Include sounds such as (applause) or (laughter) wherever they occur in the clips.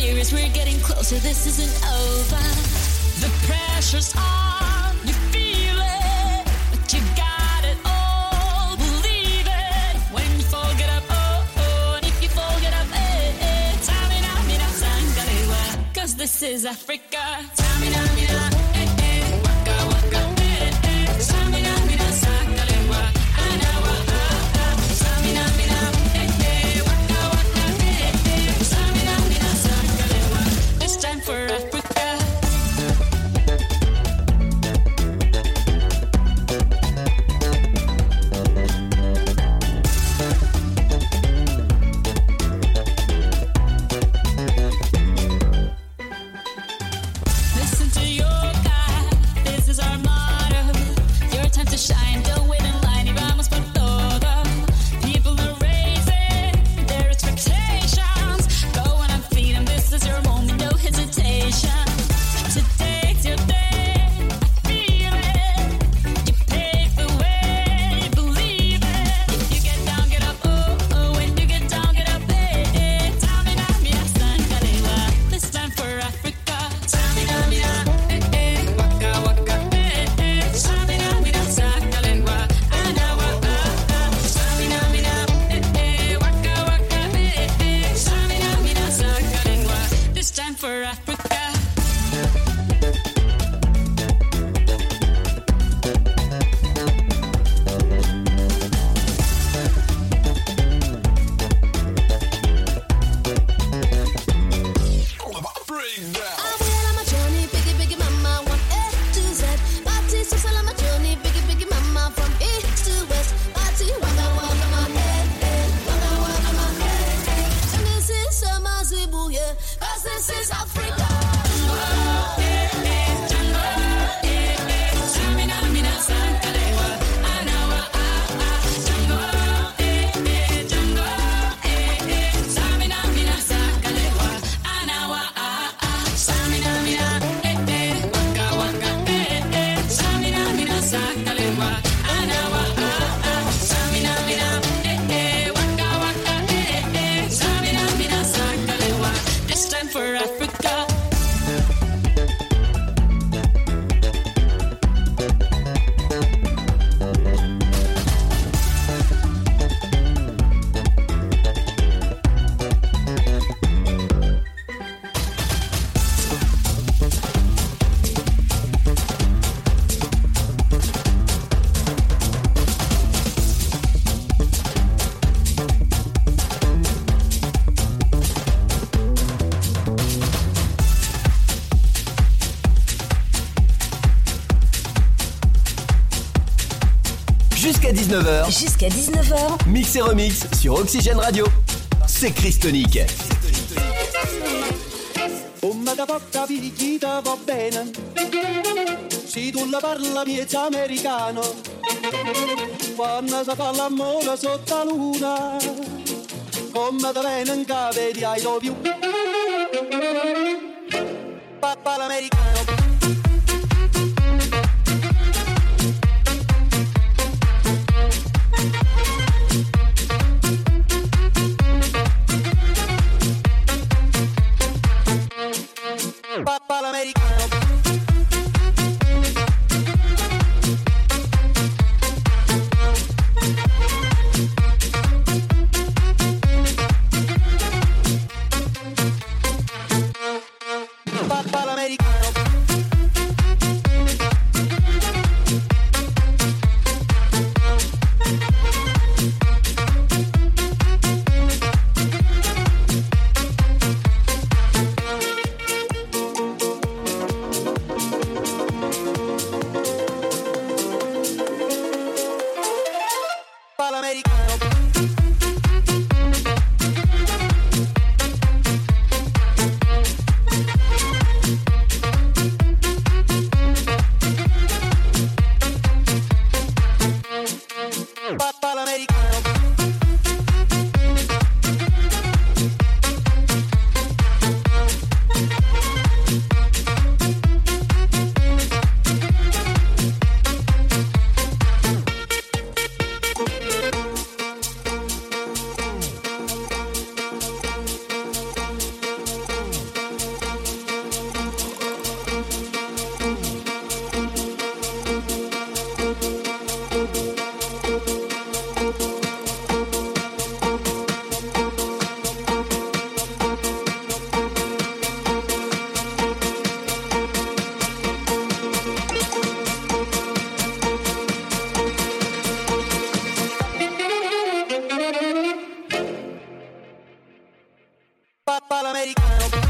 serious. We're getting closer. This isn't over. The pressure's on. You feel it, but you got it all. Believe it when you fall, get up. Oh, oh, and if you fall, get up. Eh, eh. Cause this is Africa. 19h. Jusqu'à 19h. Mix et remix sur Oxygène Radio. C'est Christonique. Bomba da porta picchita va bene, se tu la parla miezza americano, quando si fa l'amore sotto la luna, come da bene in cave di I love you. Papà l'americano. like.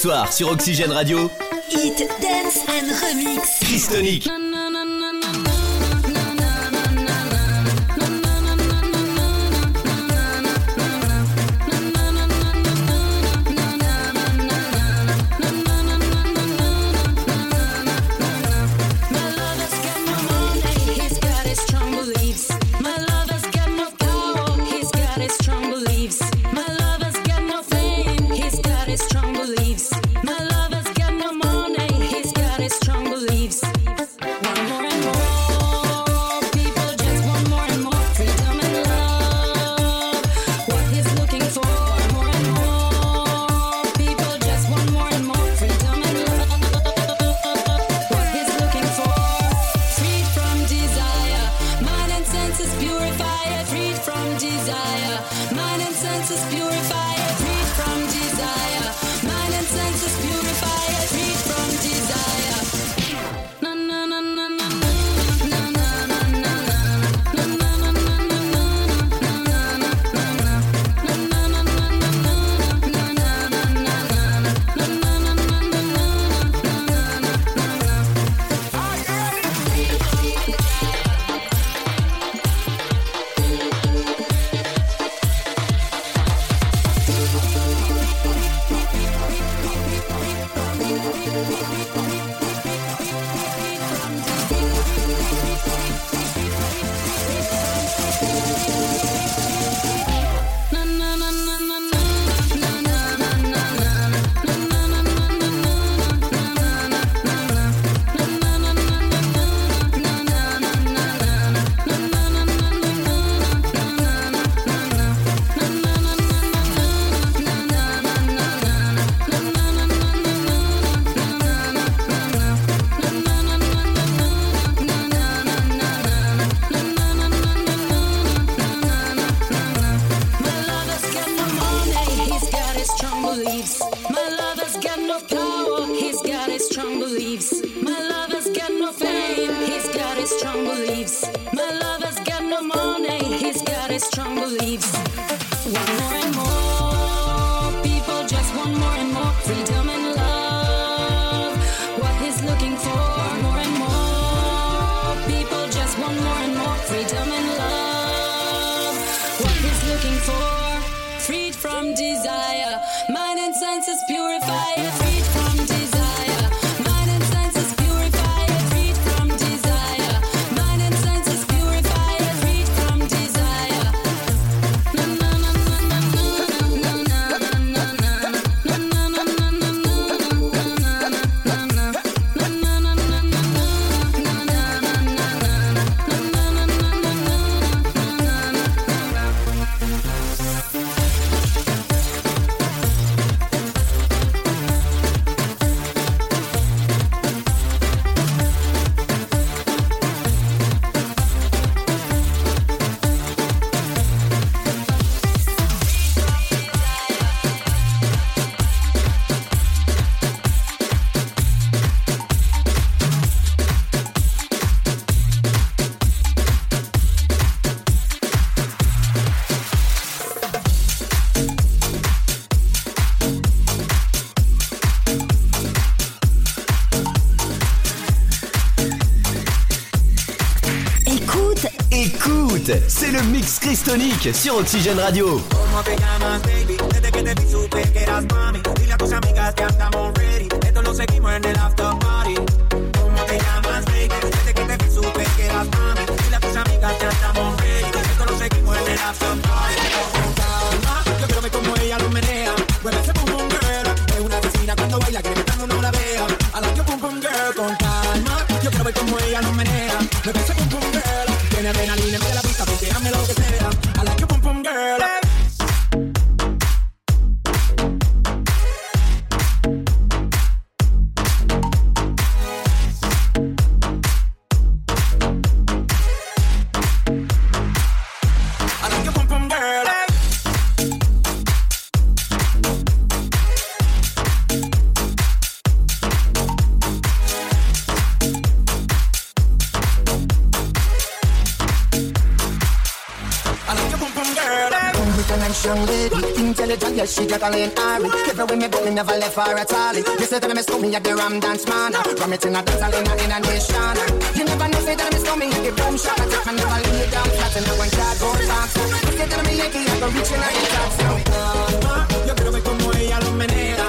Soir sur Oxygène Radio, Hit, dance and remix. Christonic. C'est le mix Christonique sur Oxygène Radio. En el after pum pum girl. Come with a nice young lady, intelligent, yes, she got a lane Ari. Every way me go, me never left her at all. You say that me stole me at the Ram Dance Man. From it in a dance, a, in a nation. You never know, say that me stole me at the boom shop. I take me never lay down flat and I went cardboard box. You say that me Yankee, I go reaching out the yo quiero ver cómo ella lo menea.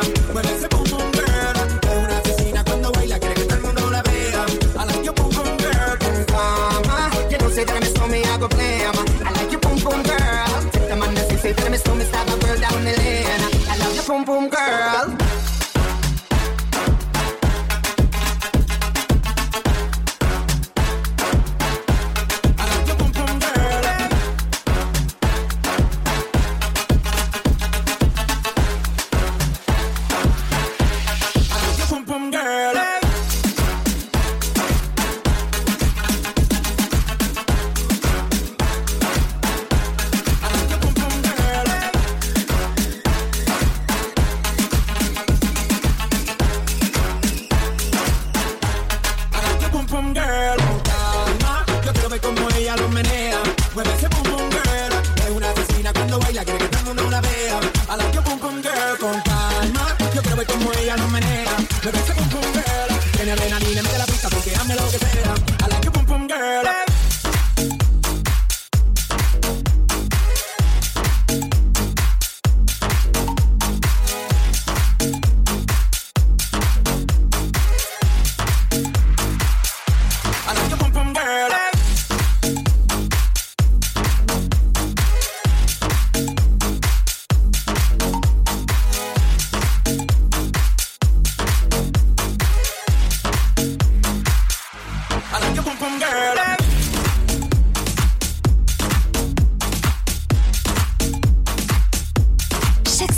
Girl. Tiene adrenalina, mete la pista porque hazme lo que sea. I like your pum pum girl.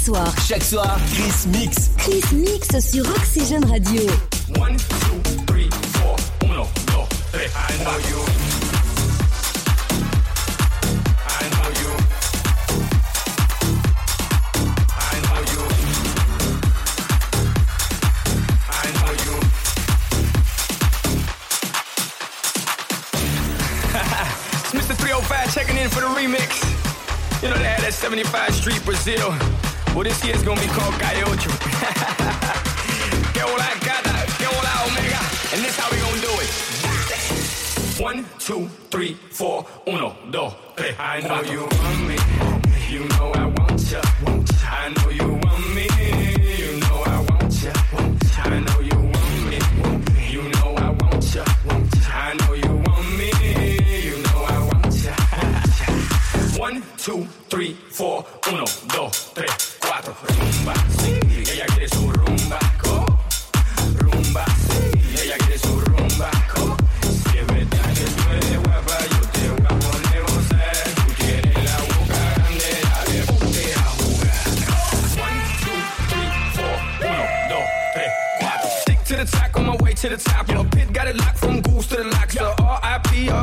soir. Chaque soir, Chris Mix. Chris Mix sur Oxygène Radio. One, two, three, four, uno, I know you. It's Mr. 305 checking in for the remix. You know they had that 75 Street Brazil. Well, this year's gonna be called Calle Ocho. (laughs) que hola, gata, que hola, omega. And this how we gonna do it. One, two, three, four, uno, dos, tres. I know you want me. You know I want ya. I know you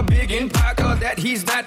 big in Parker that he's not